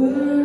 Ooh.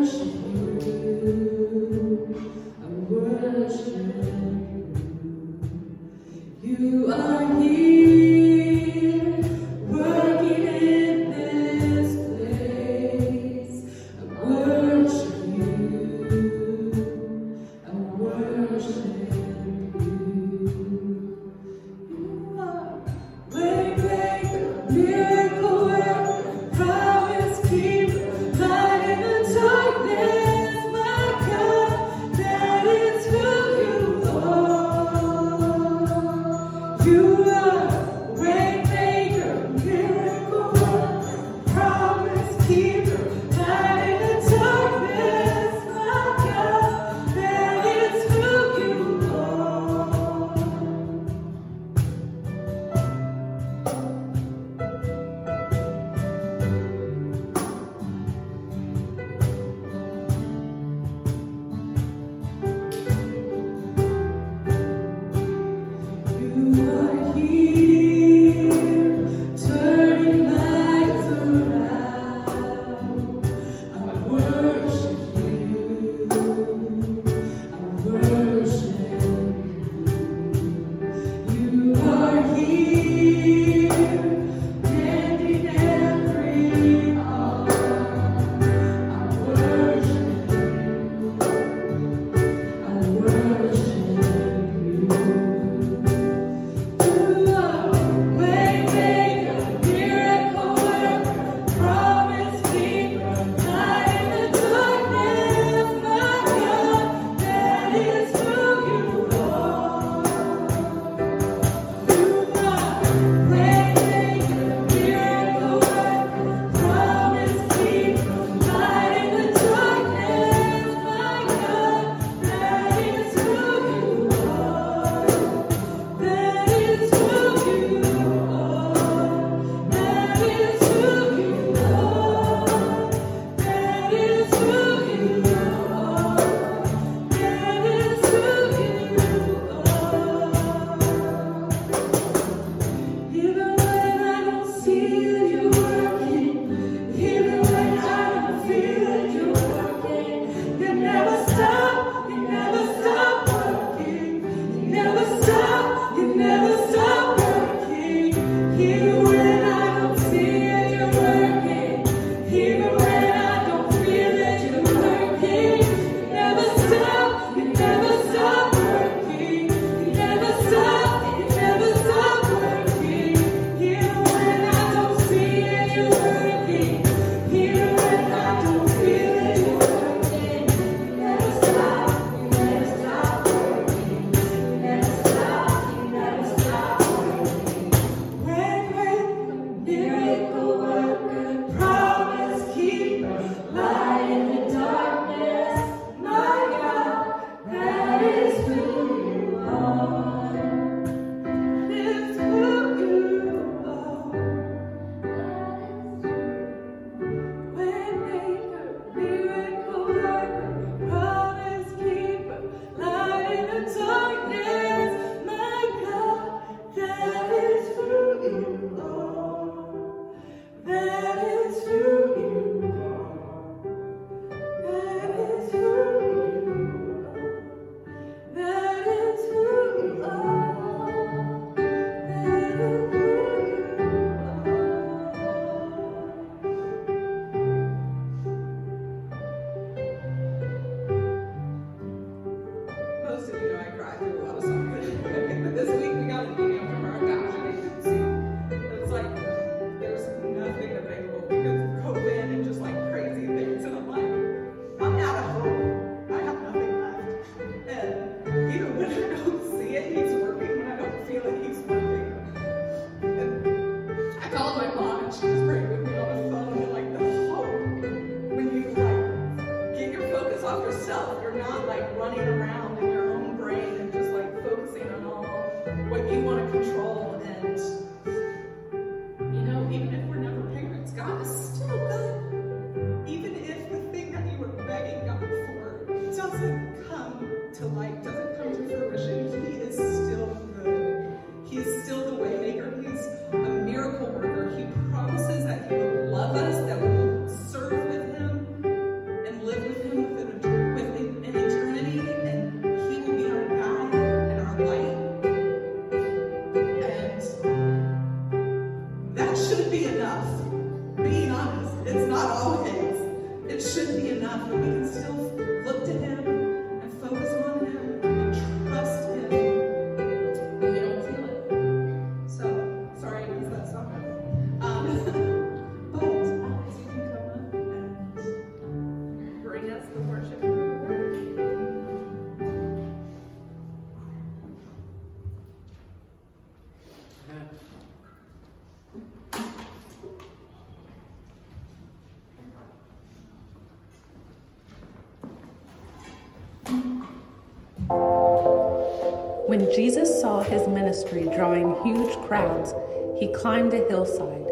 Jesus saw his ministry drawing huge crowds, he climbed a hillside.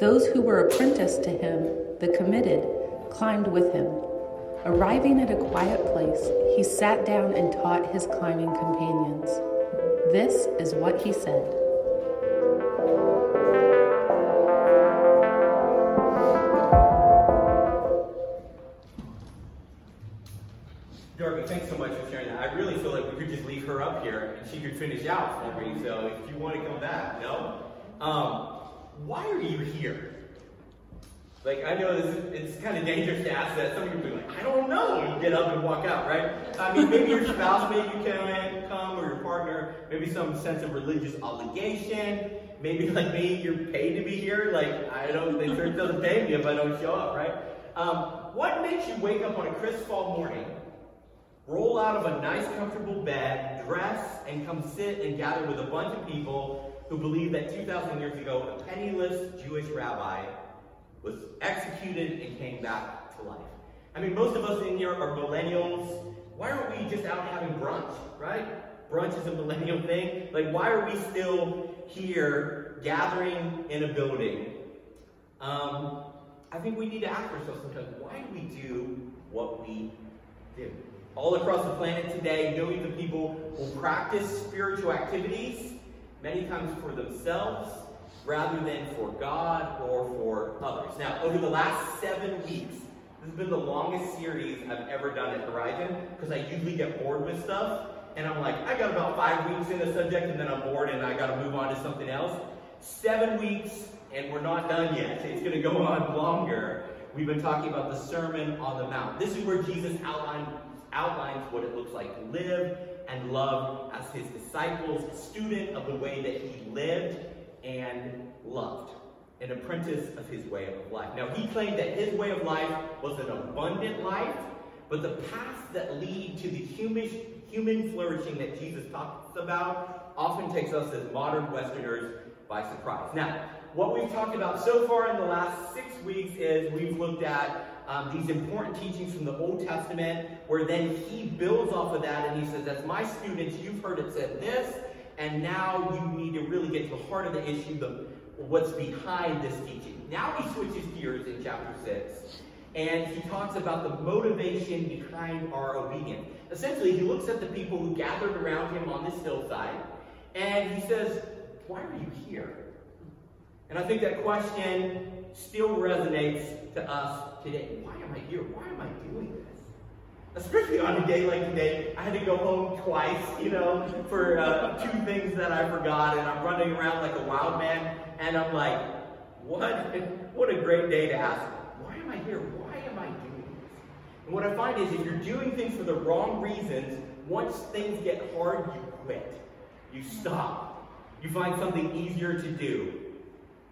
Those who were apprenticed to him, the committed, climbed with him. Arriving at a quiet place, he sat down and taught his climbing companions. This is what he said. Like, I know this it's kind of dangerous to ask that. Some people be like, I don't know, and get up and walk out, right? I mean, maybe your spouse maybe can come, or your partner, maybe some sense of religious obligation. Maybe like me, you're paid to be here. Like, I don't, the church doesn't pay me if I don't show up, right? Um, what makes you wake up on a crisp fall morning roll out of a nice, comfortable bed, dress, and come sit and gather with a bunch of people who believe that 2,000 years ago, a penniless Jewish rabbi was executed and came back to life. I mean, most of us in here are millennials. Why aren't we just out having brunch, right? Brunch is a millennial thing. Like, why are we still here gathering in a building? Um, I think we need to ask ourselves sometimes why do we do what we do? All across the planet today, millions of people will practice spiritual activities, many times for themselves, rather than for God or for others. Now, over the last seven weeks, this has been the longest series I've ever done at Horizon because I usually get bored with stuff. And I'm like, I got about five weeks in the subject and then I'm bored and I got to move on to something else. Seven weeks and we're not done yet. It's going to go on longer. We've been talking about the Sermon on the Mount. This is where Jesus outlined, outlines what it looks like to live and love as his disciples, student of the way that he lived and loved, an apprentice of his way of life. Now, he claimed that his way of life was an abundant life, but the paths that lead to the human, human flourishing that Jesus talks about often takes us as modern Westerners by surprise. Now, what we've talked about so far in the last six weeks is we've looked at um, these important teachings from the Old Testament, where then he builds off of that and he says, As my students, you've heard it said this, and now you need to really get to the heart of the issue, the, what's behind this teaching. Now he switches gears in chapter 6, and he talks about the motivation behind our obedience. Essentially, he looks at the people who gathered around him on this hillside, and he says, Why are you here? And I think that question still resonates to us today. Why am I here? Why am I doing? Especially on a day like today, I had to go home twice, you know, for uh, two things that I forgot, and I'm running around like a wild man, and I'm like, what? What a great day to ask, why am I here? Why am I doing this? And what I find is if you're doing things for the wrong reasons, once things get hard, you quit. You stop. You find something easier to do.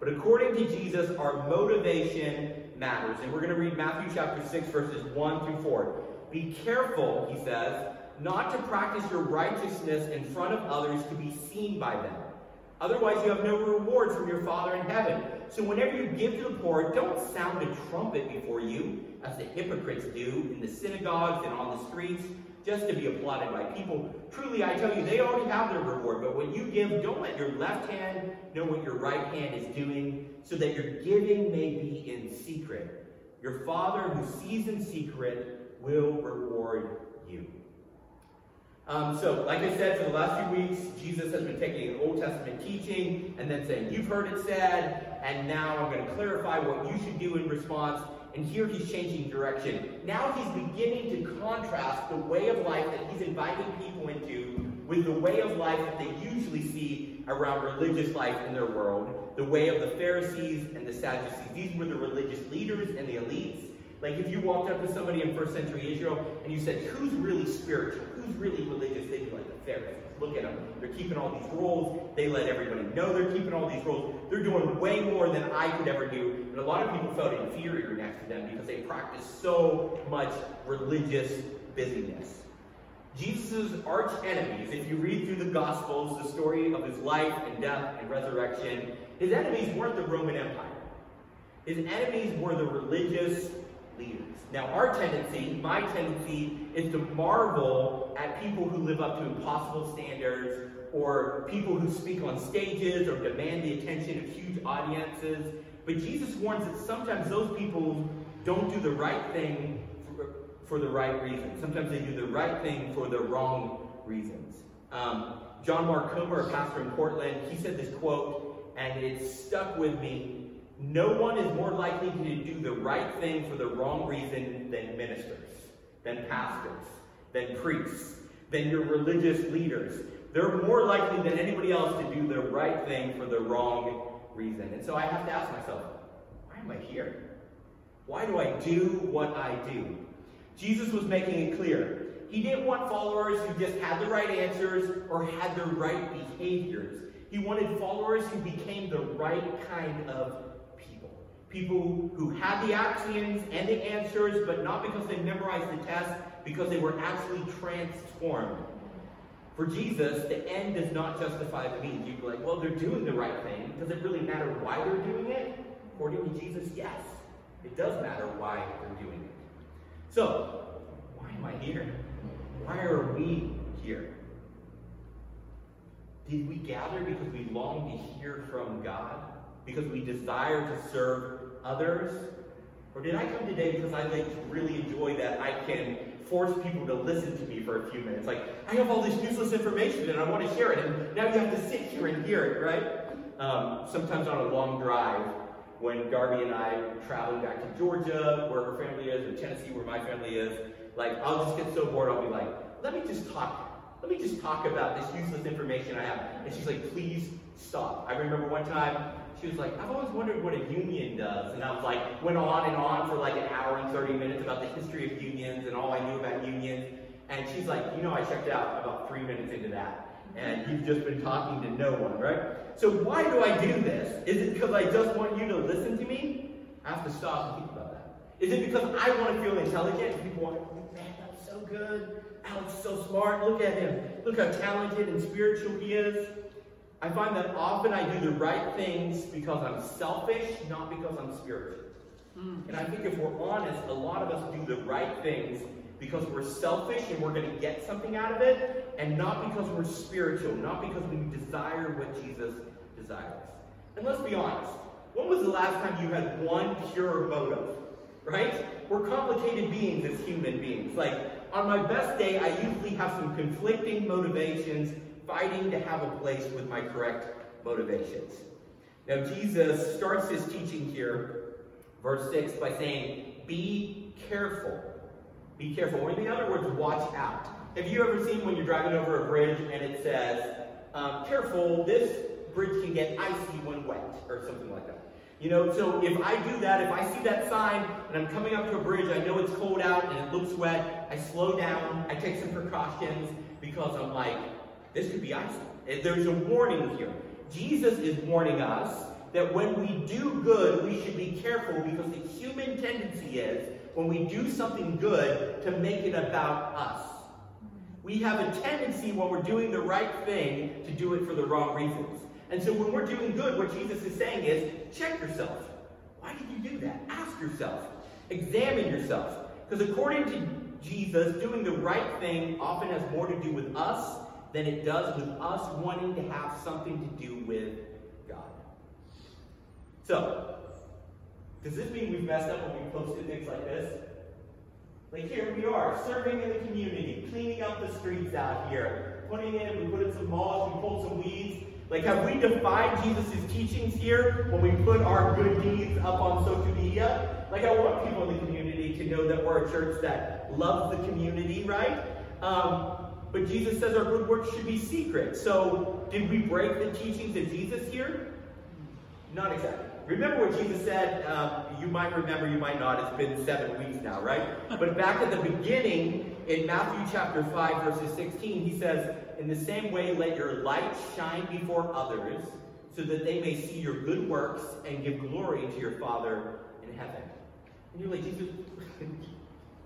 But according to Jesus, our motivation matters. And we're going to read Matthew chapter 6, verses 1 through 4. Be careful, he says, not to practice your righteousness in front of others to be seen by them. Otherwise, you have no reward from your Father in heaven. So whenever you give to the poor, don't sound a trumpet before you, as the hypocrites do in the synagogues and on the streets, just to be applauded by people. Truly, I tell you, they already have their reward. But when you give, don't let your left hand know what your right hand is doing, so that your giving may be in secret. Your Father who sees in secret will reward you. Um, so, like I said, for the last few weeks, Jesus has been taking an Old Testament teaching and then saying, You've heard it said, and now I'm going to clarify what you should do in response. And here he's changing direction. Now he's beginning to contrast the way of life that he's inviting people into with the way of life that they usually see around religious life in their world, the way of the Pharisees and the Sadducees. These were the religious leaders and the elites. Like if you walked up to somebody in first century Israel and you said, Who's really spiritual? Who's really religious? They'd be like, The Pharisees. Look at them. They're keeping all these rules. They let everybody know they're keeping all these rules. They're doing way more than I could ever do. And a lot of people felt inferior next to them because they practiced so much religious busyness. Jesus' arch enemies, if you read through the Gospels, the story of his life and death and resurrection, his enemies weren't the Roman Empire. His enemies were the religious leaders. Now, our tendency, my tendency, is to marvel at people who live up to impossible standards or people who speak on stages or demand the attention of huge audiences. But Jesus warns that sometimes those people don't do the right thing for, for the right reason. Sometimes they do the right thing for the wrong reasons. Um, John Mark Comer, a pastor in Portland, he said this quote, and it stuck with me no one is more likely to do the right thing for the wrong reason than ministers, than pastors, than priests, than your religious leaders. They're more likely than anybody else to do the right thing for the wrong reason. And so I have to ask myself, why am I here? Why do I do what I do? Jesus was making it clear. He didn't want followers who just had the right answers or had the right behaviors. He wanted followers who became the right kind of People who had the axioms and the answers, but not because they memorized the test, because they were actually transformed. For Jesus, the end does not justify the means. You'd be like, well, they're doing the right thing. Does it really matter why they're doing it? According to Jesus, yes. It does matter why they're doing it. So, why am I here? Why are we here? Did we gather because we long to hear from? Because we desire to serve others? Or did I come today because I like really enjoy that I can force people to listen to me for a few minutes? Like, I have all this useless information and I want to share it, and now you have to sit here and hear it, right? Um, sometimes on a long drive, when Darby and I traveling back to Georgia, where her family is, or Tennessee, where my family is, like, I'll just get so bored, I'll be like, let me just talk let me just talk about this useless information I have. And she's like, please stop. I remember one time she was like, I've always wondered what a union does. And I was like, went on and on for like an hour and 30 minutes about the history of unions and all I knew about unions. And she's like, you know, I checked out about three minutes into that. And you've just been talking to no one, right? So why do I do this? Is it because I just want you to listen to me? I have to stop and think about that. Is it because I want to feel intelligent? People want, man, that's so good. Alex is so smart. Look at him. Look how talented and spiritual he is. I find that often I do the right things because I'm selfish, not because I'm spiritual. Mm. And I think if we're honest, a lot of us do the right things because we're selfish and we're going to get something out of it, and not because we're spiritual, not because we desire what Jesus desires. And let's be honest. When was the last time you had one pure motive? Right? We're complicated beings as human beings. Like, on my best day, I usually have some conflicting motivations fighting to have a place with my correct motivations. Now, Jesus starts his teaching here, verse 6, by saying, Be careful. Be careful. Or in other words, watch out. Have you ever seen when you're driving over a bridge and it says, um, Careful, this bridge can get icy when wet, or something like that? You know, so if I do that, if I see that sign and I'm coming up to a bridge, I know it's cold out and it looks wet, I slow down, I take some precautions because I'm like, this could be us. There's a warning here. Jesus is warning us that when we do good, we should be careful because the human tendency is when we do something good to make it about us. We have a tendency when we're doing the right thing to do it for the wrong reasons. And so when we're doing good, what Jesus is saying is check yourself. Why did you do that? Ask yourself. Examine yourself. Because according to Jesus, doing the right thing often has more to do with us than it does with us wanting to have something to do with God. So, does this mean we've messed up when we posted things like this? Like here we are, serving in the community, cleaning up the streets out here, putting in, we put in some mulch, we pulled some weeds. Like have we defied Jesus' teachings here when we put our good deeds up on social media? Like I want people in the community to know that we're a church that loves the community, right? Um, but Jesus says our good works should be secret. So did we break the teachings of Jesus here? Not exactly. Remember what Jesus said? Um, you might remember, you might not. It's been seven weeks now, right? But back at the beginning, in Matthew chapter 5, verses 16, he says, In the same way, let your light shine before others, so that they may see your good works and give glory to your Father in heaven. And you're like, Jesus,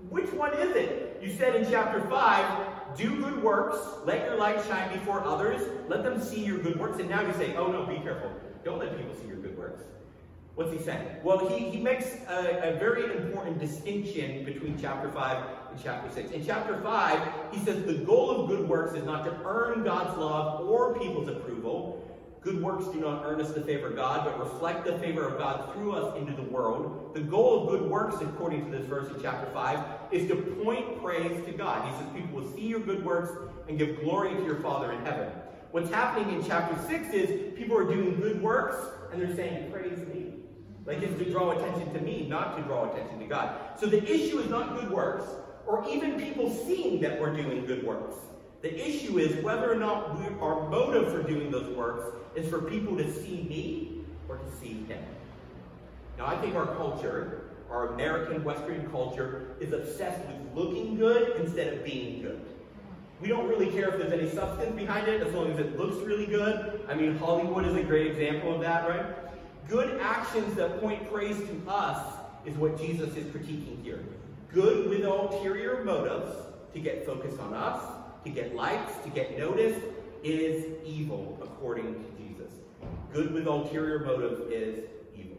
which one is it? You said in chapter 5, do good works, let your light shine before others, let them see your good works. And now you say, oh no, be careful. Don't let people see your good works. What's he saying? Well, he, he makes a, a, very important distinction between chapter 5 and chapter 6. In chapter 5, he says the goal of good works is not to earn God's love or people's approval. Good works do not earn us the favor of God, but reflect the favor of God through us into the world. The goal of good works, according to this verse in chapter 5, is to point praise to God. He says people will see your good works and give glory to your Father in heaven. What's happening in chapter 6 is people are doing good works and they're saying, Praise me. Like it's to draw attention to me, not to draw attention to God. So the issue is not good works, or even people seeing that we're doing good works. The issue is whether or not we, our motive for doing those works is for people to see me or to see Him. Now, I think our culture, our American Western culture, is obsessed with looking good instead of being good. We don't really care if there's any substance behind it as long as it looks really good. I mean, Hollywood is a great example of that, right? Good actions that point praise to us is what Jesus is critiquing here. Good with ulterior motives to get focused on us, to get likes, to get noticed, is evil according to Jesus. Good with ulterior motive is evil.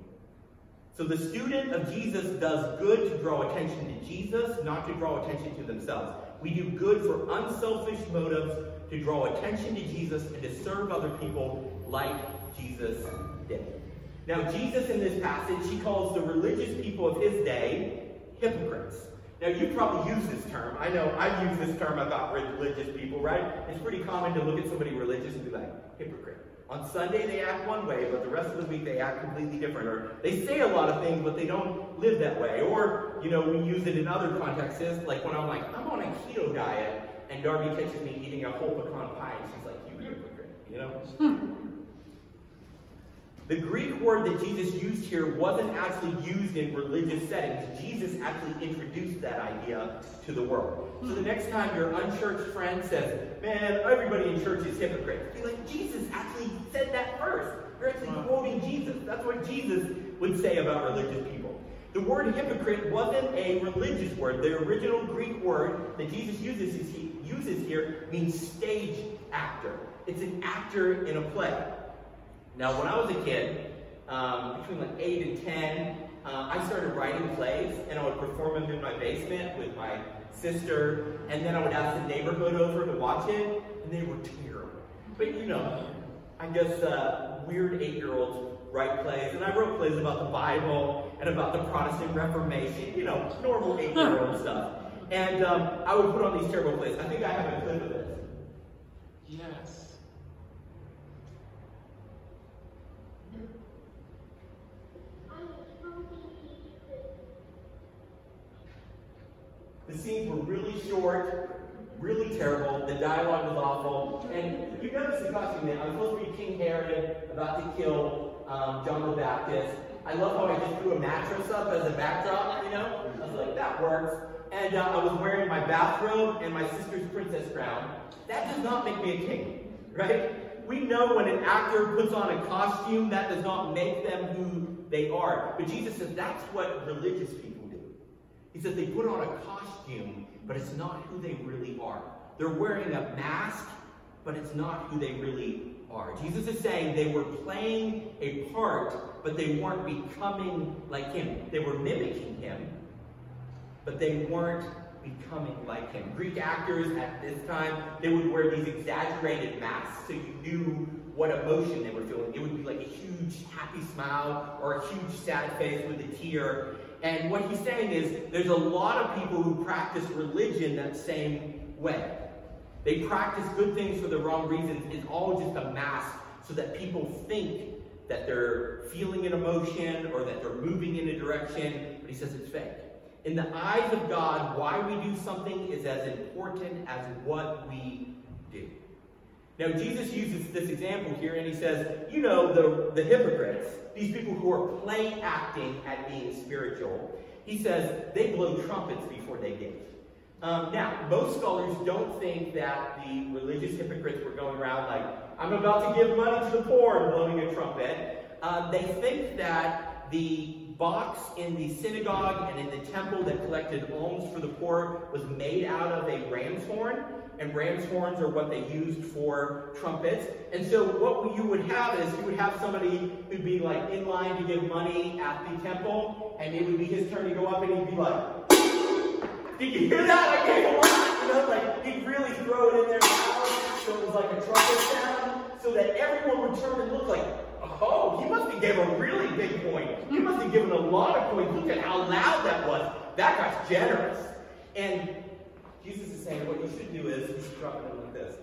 So the student of Jesus does good to draw attention to Jesus, not to draw attention to themselves. We do good for unselfish motives to draw attention to Jesus and to serve other people like Jesus did. Now, Jesus in this passage, he calls the religious people of his day hypocrites. Now, you probably use this term. I know I've used this term about religious people, right? It's pretty common to look at somebody religious and be like, hypocrite. On Sunday, they act one way, but the rest of the week, they act completely different. Or they say a lot of things, but they don't live that way. Or, you know, we use it in other contexts, like when I'm like, I'm on a keto diet, and Darby catches me eating a whole pecan pie, and she's like, you hypocrite, you know? The Greek word that Jesus used here wasn't actually used in religious settings. Jesus actually introduced that idea to the world. So the next time your unchurched friend says, Man, everybody in church is hypocrite, be like, Jesus actually said that first. You're actually quoting Jesus. That's what Jesus would say about religious people. The word hypocrite wasn't a religious word. The original Greek word that Jesus uses, uses here means stage actor. It's an actor in a play. Now, when I was a kid, um, between like 8 and 10, uh, I started writing plays, and I would perform them in my basement with my sister, and then I would ask the neighborhood over to watch it, and they were terrible. But you know, I guess uh, weird eight-year-olds write plays, and I wrote plays about the Bible and about the Protestant Reformation, you know, normal eight-year-old stuff. And um, I would put on these terrible plays. I think I have a clip of this. Yes. The scenes were really short, really terrible. The dialogue was awful. And you notice the costume I was supposed to be King Herod, about to kill um, John the Baptist. I love how I just threw a mattress up as a backdrop, you know? I was like, that works. And uh, I was wearing my bathrobe and my sister's princess crown. That does not make me a king, right? We know when an actor puts on a costume, that does not make them who they are. But Jesus says that's what religious people. He says they put on a costume, but it's not who they really are. They're wearing a mask, but it's not who they really are. Jesus is saying they were playing a part, but they weren't becoming like him. They were mimicking him, but they weren't becoming like him. Greek actors at this time, they would wear these exaggerated masks so you knew what emotion they were feeling. It would be like a huge happy smile or a huge sad face with a tear. And what he's saying is there's a lot of people who practice religion that same way. They practice good things for the wrong reasons. It's all just a mask so that people think that they're feeling an emotion or that they're moving in a direction, but he says it's fake. In the eyes of God, why we do something is as important as what we do. Now, Jesus uses this example here, and he says, You know, the, the hypocrites, these people who are play acting at being spiritual, he says they blow trumpets before they give. Um, now, most scholars don't think that the religious hypocrites were going around like, I'm about to give money to the poor and blowing a trumpet. Uh, they think that the box in the synagogue and in the temple that collected alms for the poor was made out of a ram's horn, and ram's horns are what they used for trumpets. And so, what you would have is you would have somebody who'd be like in line to give money at the temple, and it would be his turn to go up, and he'd be like, did you hear that? I gave a lot. Like he'd really throw it in there so it was like a trumpet sound, so that everyone would turn and look like, oh, he must have given a really big point. He must have given a lot of points. Look at how loud that was. That guy's generous. And Jesus is saying what you should do is you should drop it in like this.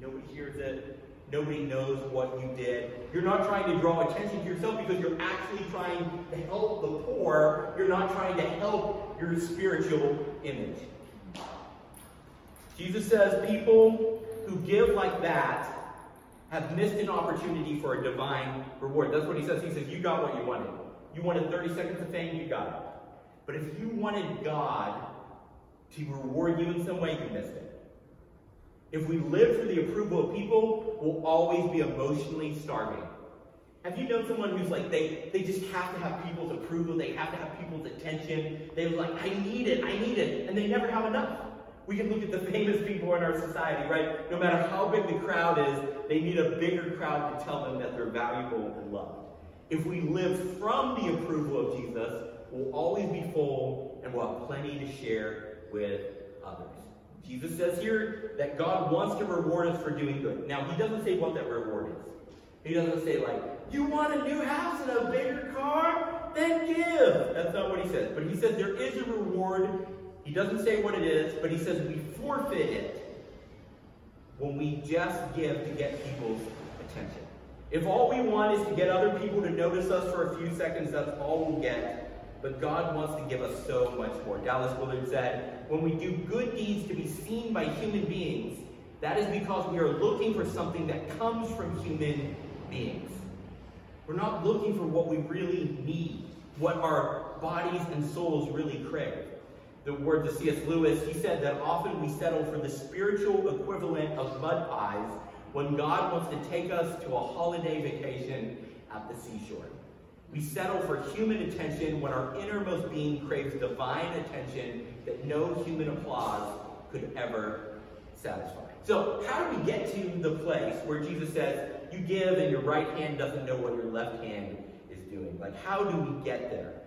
Nobody hears it. Nobody knows what you did. You're not trying to draw attention to yourself because you're actually trying to help the poor. You're not trying to help your spiritual image. Jesus says people who give like that have missed an opportunity for a divine reward. That's what he says. He says, You got what you wanted. You wanted 30 seconds of fame, you got it. But if you wanted God to reward you in some way, you missed it. If we live for the approval of people, we'll always be emotionally starving. Have you known someone who's like they they just have to have people's approval, they have to have people's attention. They're like, I need it, I need it, and they never have enough. We can look at the famous people in our society, right? No matter how big the crowd is, they need a bigger crowd to tell them that they're valuable and loved. If we live from the approval of Jesus, we'll always be full and we'll have plenty to share with others. Jesus says here that God wants to reward us for doing good. Now, he doesn't say what that reward is. He doesn't say, like, you want a new house and a bigger car? Then give. That's not what he says. But he says there is a reward. He doesn't say what it is, but he says we forfeit it when we just give to get people's attention. If all we want is to get other people to notice us for a few seconds, that's all we'll get. But God wants to give us so much more. Dallas Willard said, when we do good deeds to be seen by human beings, that is because we are looking for something that comes from human beings. We're not looking for what we really need, what our bodies and souls really crave. The word of C.S. Lewis, he said that often we settle for the spiritual equivalent of mud pies when God wants to take us to a holiday vacation at the seashore. We settle for human attention when our innermost being craves divine attention that no human applause could ever satisfy. So, how do we get to the place where Jesus says, You give and your right hand doesn't know what your left hand is doing? Like, how do we get there?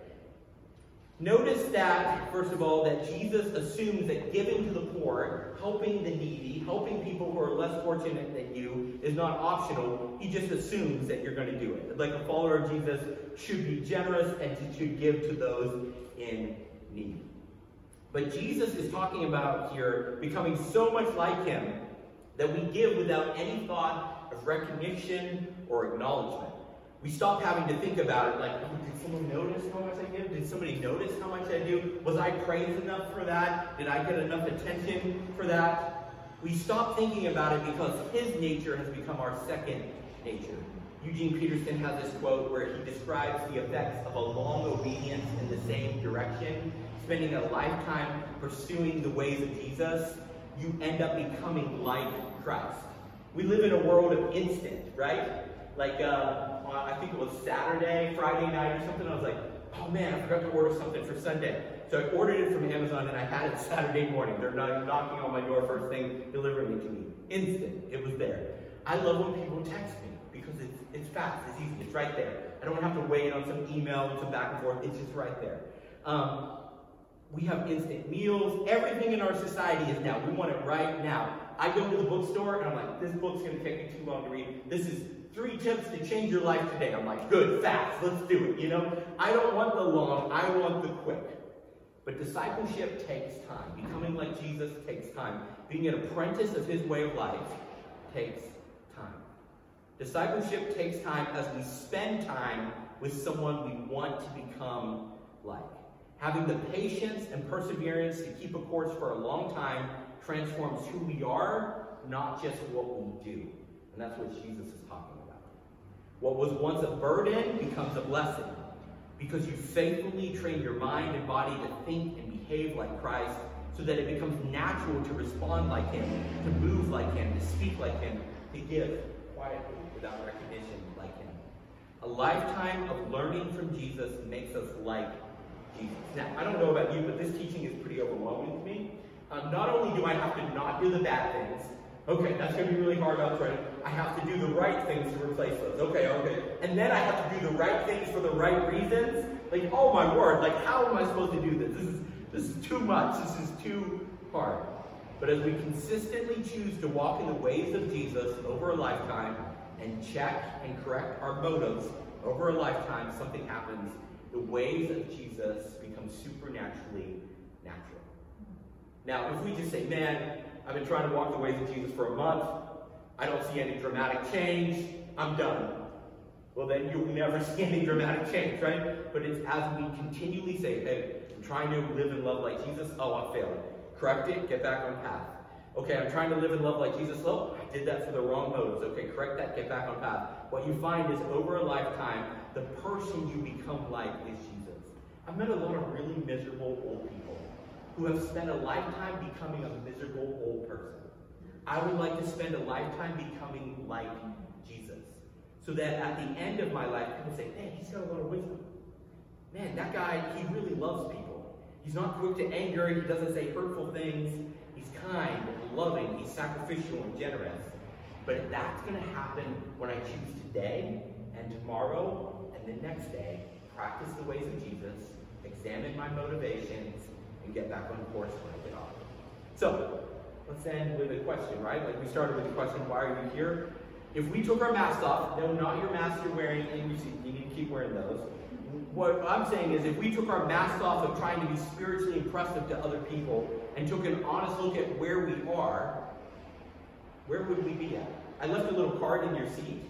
Notice that, first of all, that Jesus assumes that giving to the poor, helping the needy, helping people who are less fortunate than you is not optional. He just assumes that you're going to do it. Like a follower of Jesus should be generous and should give to those in need. But Jesus is talking about here becoming so much like him that we give without any thought of recognition or acknowledgement. We stop having to think about it like, oh, did someone notice how much I give? Did somebody notice how much I do? Was I praised enough for that? Did I get enough attention for that? We stop thinking about it because his nature has become our second nature. Eugene Peterson has this quote where he describes the effects of a long obedience in the same direction, spending a lifetime pursuing the ways of Jesus. You end up becoming like Christ. We live in a world of instant, right? Like, uh, I think it was Saturday, Friday night or something. I was like, oh man, I forgot to order something for Sunday. So I ordered it from Amazon and I had it Saturday morning. They're knocking on my door first thing, delivering it to me. Instant. It was there. I love when people text me because it's, it's fast, it's easy, it's right there. I don't have to wait on some email and some back and forth. It's just right there. Um, we have instant meals. Everything in our society is now. We want it right now. I go to the bookstore and I'm like, this book's going to take me too long to read. This is three tips to change your life today. I'm like, good, fast, let's do it. You know, I don't want the long, I want the quick. But discipleship takes time. Becoming like Jesus takes time. Being an apprentice of his way of life takes time. Discipleship takes time as we spend time with someone we want to become like. Having the patience and perseverance to keep a course for a long time transforms who we are, not just what we do. And that's what Jesus is talking about. What was once a burden becomes a blessing because you faithfully train your mind and body to think and behave like Christ so that it becomes natural to respond like Him, to move like Him, to speak like Him, to give quietly without recognition like Him. A lifetime of learning from Jesus makes us like Jesus. Now, I don't know about you, but this teaching is pretty overwhelming to me. Um, not only do I have to not do the bad things, okay, that's going to be really hard training. I have to do the right things to replace those. Okay, okay. And then I have to do the right things for the right reasons. Like, oh my word, like how am I supposed to do this? This is this is too much. This is too hard. But as we consistently choose to walk in the ways of Jesus over a lifetime and check and correct our motives over a lifetime, something happens. The ways of Jesus become supernaturally natural. Now, if we just say, man, I've been trying to walk the ways of Jesus for a month, I don't see any dramatic change, I'm done. Well, then you'll never see any dramatic change, right? But it's as we continually say, hey, I'm trying to live and love like Jesus, oh, I'm failing. Correct it, get back on path. Okay, I'm trying to live and love like Jesus. Oh, I did that for the wrong motives. Okay, correct that, get back on path. What you find is over a lifetime, the person you become like is Jesus. I've met a lot of really miserable old people who have spent a lifetime becoming a miserable old person. I would like to spend a lifetime becoming like Jesus. So that at the end of my life, people say, man, he's got a lot of wisdom. Man, that guy, he really loves people. He's not quick to anger, he doesn't say hurtful things. He's kind loving, he's sacrificial and generous. But that's going to happen when I choose today and tomorrow and the next day, practice the ways of Jesus, examine my motivations, and get back on course when I get off. So, let's end with a question, right? Like we started with the question, why are you here? If we took our masks off, no, not your mask you're wearing, and you, see, you need to keep wearing those. What I'm saying is, if we took our masks off of trying to be spiritually impressive to other people and took an honest look at where we are, where would we be at? I left a little card in your seat.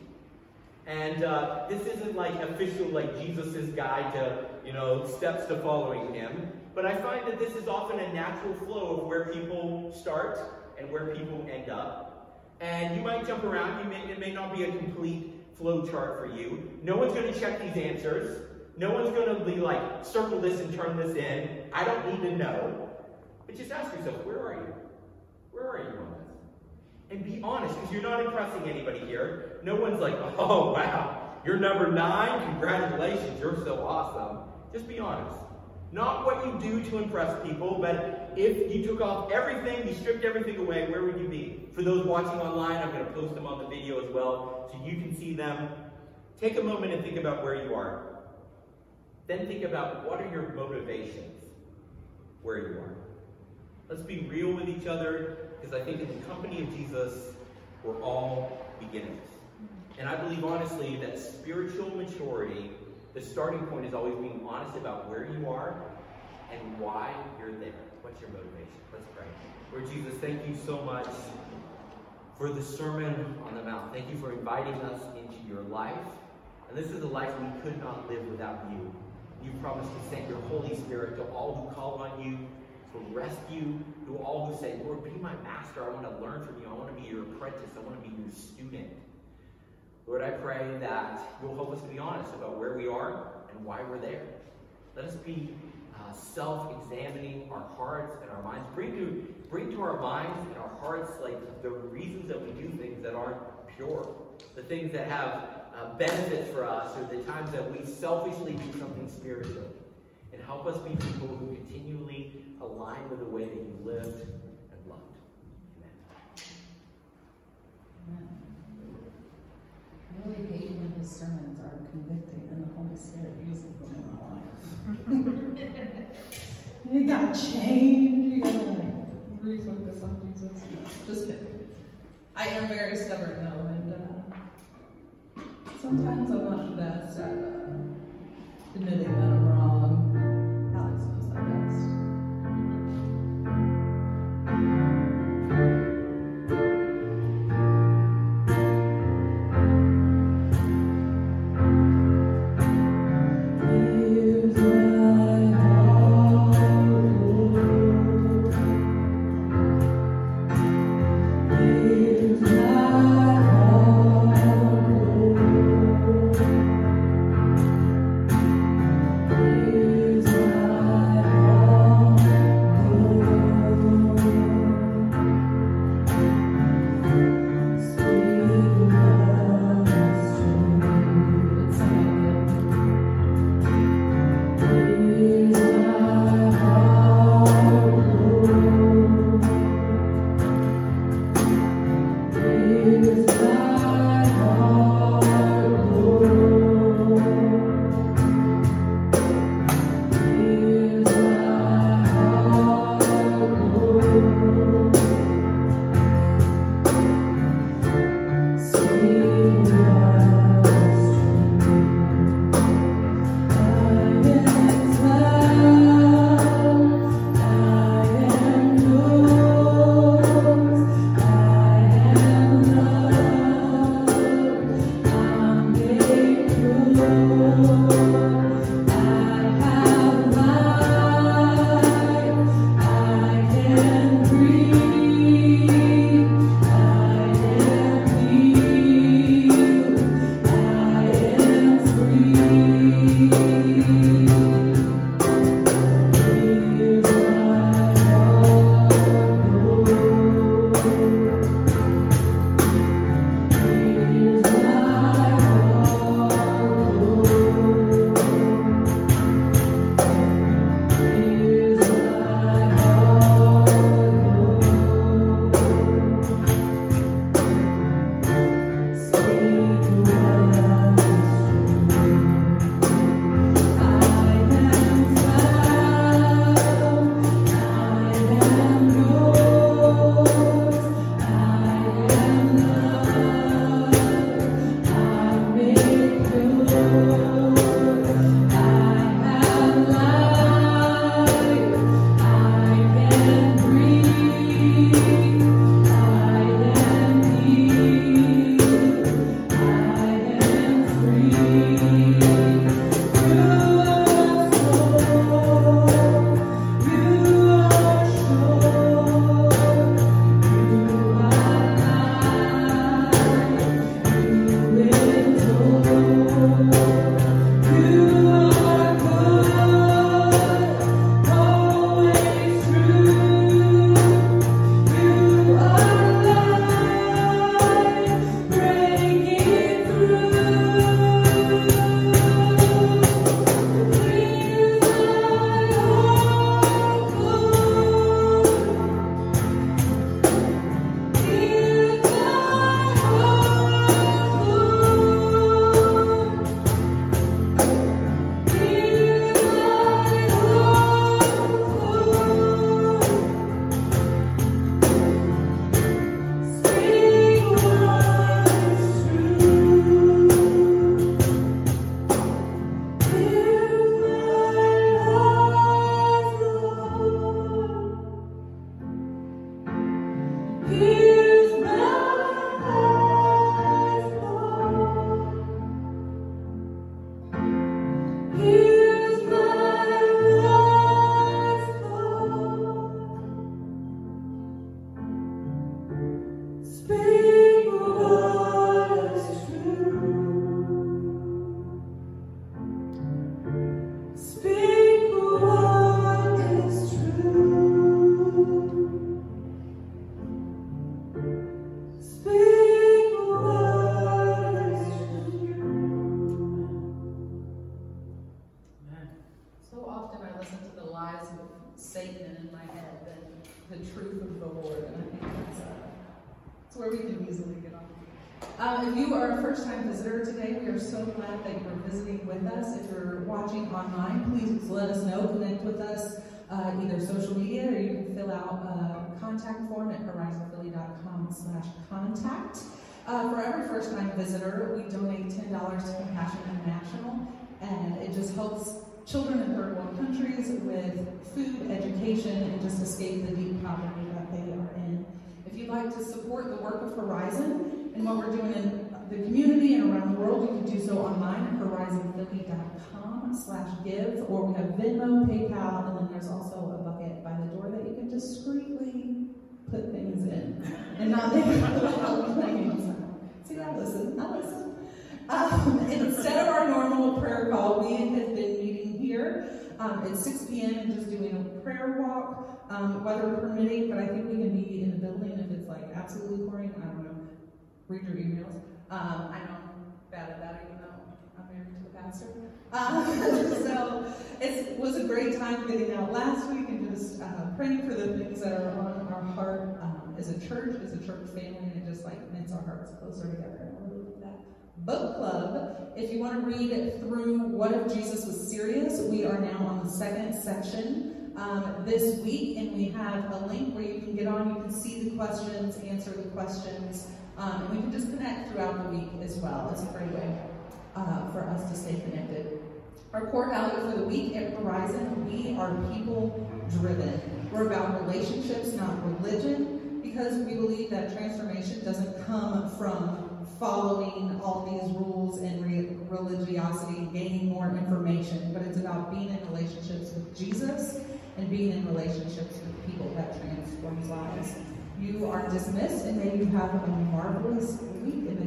And uh, this isn't like official, like Jesus' guide to, you know, steps to following him. But I find that this is often a natural flow of where people start and where people end up. And you might jump around. You may, it may not be a complete flow chart for you. No one's going to check these answers. No one's going to be like, circle this and turn this in. I don't need to know. But just ask yourself, where are you? Where are you on this? And be honest, because you're not impressing anybody here. No one's like, oh, wow, you're number nine. Congratulations, you're so awesome. Just be honest. Not what you do to impress people, but if you took off everything, you stripped everything away, where would you be? For those watching online, I'm going to post them on the video as well so you can see them. Take a moment and think about where you are. Then think about what are your motivations where you are. Let's be real with each other because I think in the company of Jesus, we're all beginners. And I believe honestly that spiritual maturity, the starting point is always being honest about where you are and why you're there. What's your motivation? Let's pray. Lord Jesus, thank you so much for the Sermon on the Mount. Thank you for inviting us into your life. And this is a life we could not live without you. You promised to send your Holy Spirit to all who call on you, to rescue, to all who say, Lord, be my master. I want to learn from you. I want to be your apprentice. I want to be your student. Lord, I pray that you'll help us to be honest about where we are and why we're there. Let us be uh, self-examining our hearts and our minds. Bring to, bring to our minds and our hearts like the reasons that we do things that aren't pure, the things that have uh, benefits for us, or the times that we selfishly do something spiritual. And help us be people who continually align with the way that you lived really hate when his sermons are convicting and the Holy Spirit uses them in my life. you got changed. You got like refocus on Jesus. Just kidding. I am very stubborn though, and uh, sometimes I'm not the best. Contact. Uh, for every first-time visitor, we donate $10 to Compassion International, and it just helps children in third world countries with food, education, and just escape the deep poverty that they are in. If you'd like to support the work of Horizon and what we're doing in the community and around the world, you can do so online at horizonphilly.com slash give, or we have Venmo, PayPal, and then there's also a bucket by the door that you can discreetly put things in and not make it See, I listen, I listen. Um, instead of our normal prayer call, we have been meeting here um, at 6 p.m. and just doing a prayer walk, um, weather permitting, but I think we can be in the building if it's like absolutely pouring. I don't know. Read your emails. Um, I know I'm bad at that, even though I'm married to a pastor. Um, so it was a great time getting out last week and just uh, praying for the things that are on our heart as a church, as a church family, and it just like knits our hearts closer together. Book club. If you want to read through What If Jesus Was Serious, we are now on the second section um, this week, and we have a link where you can get on. You can see the questions, answer the questions. Um, and we can just connect throughout the week as well. It's a great way uh, for us to stay connected. Our core value for the week at Horizon, we are people driven. We're about relationships, not religion, because we believe that transformation doesn't come from following all these rules and re- religiosity, gaining more information, but it's about being in relationships with Jesus and being in relationships with people that transforms lives. You are dismissed, and may you have a marvelous week in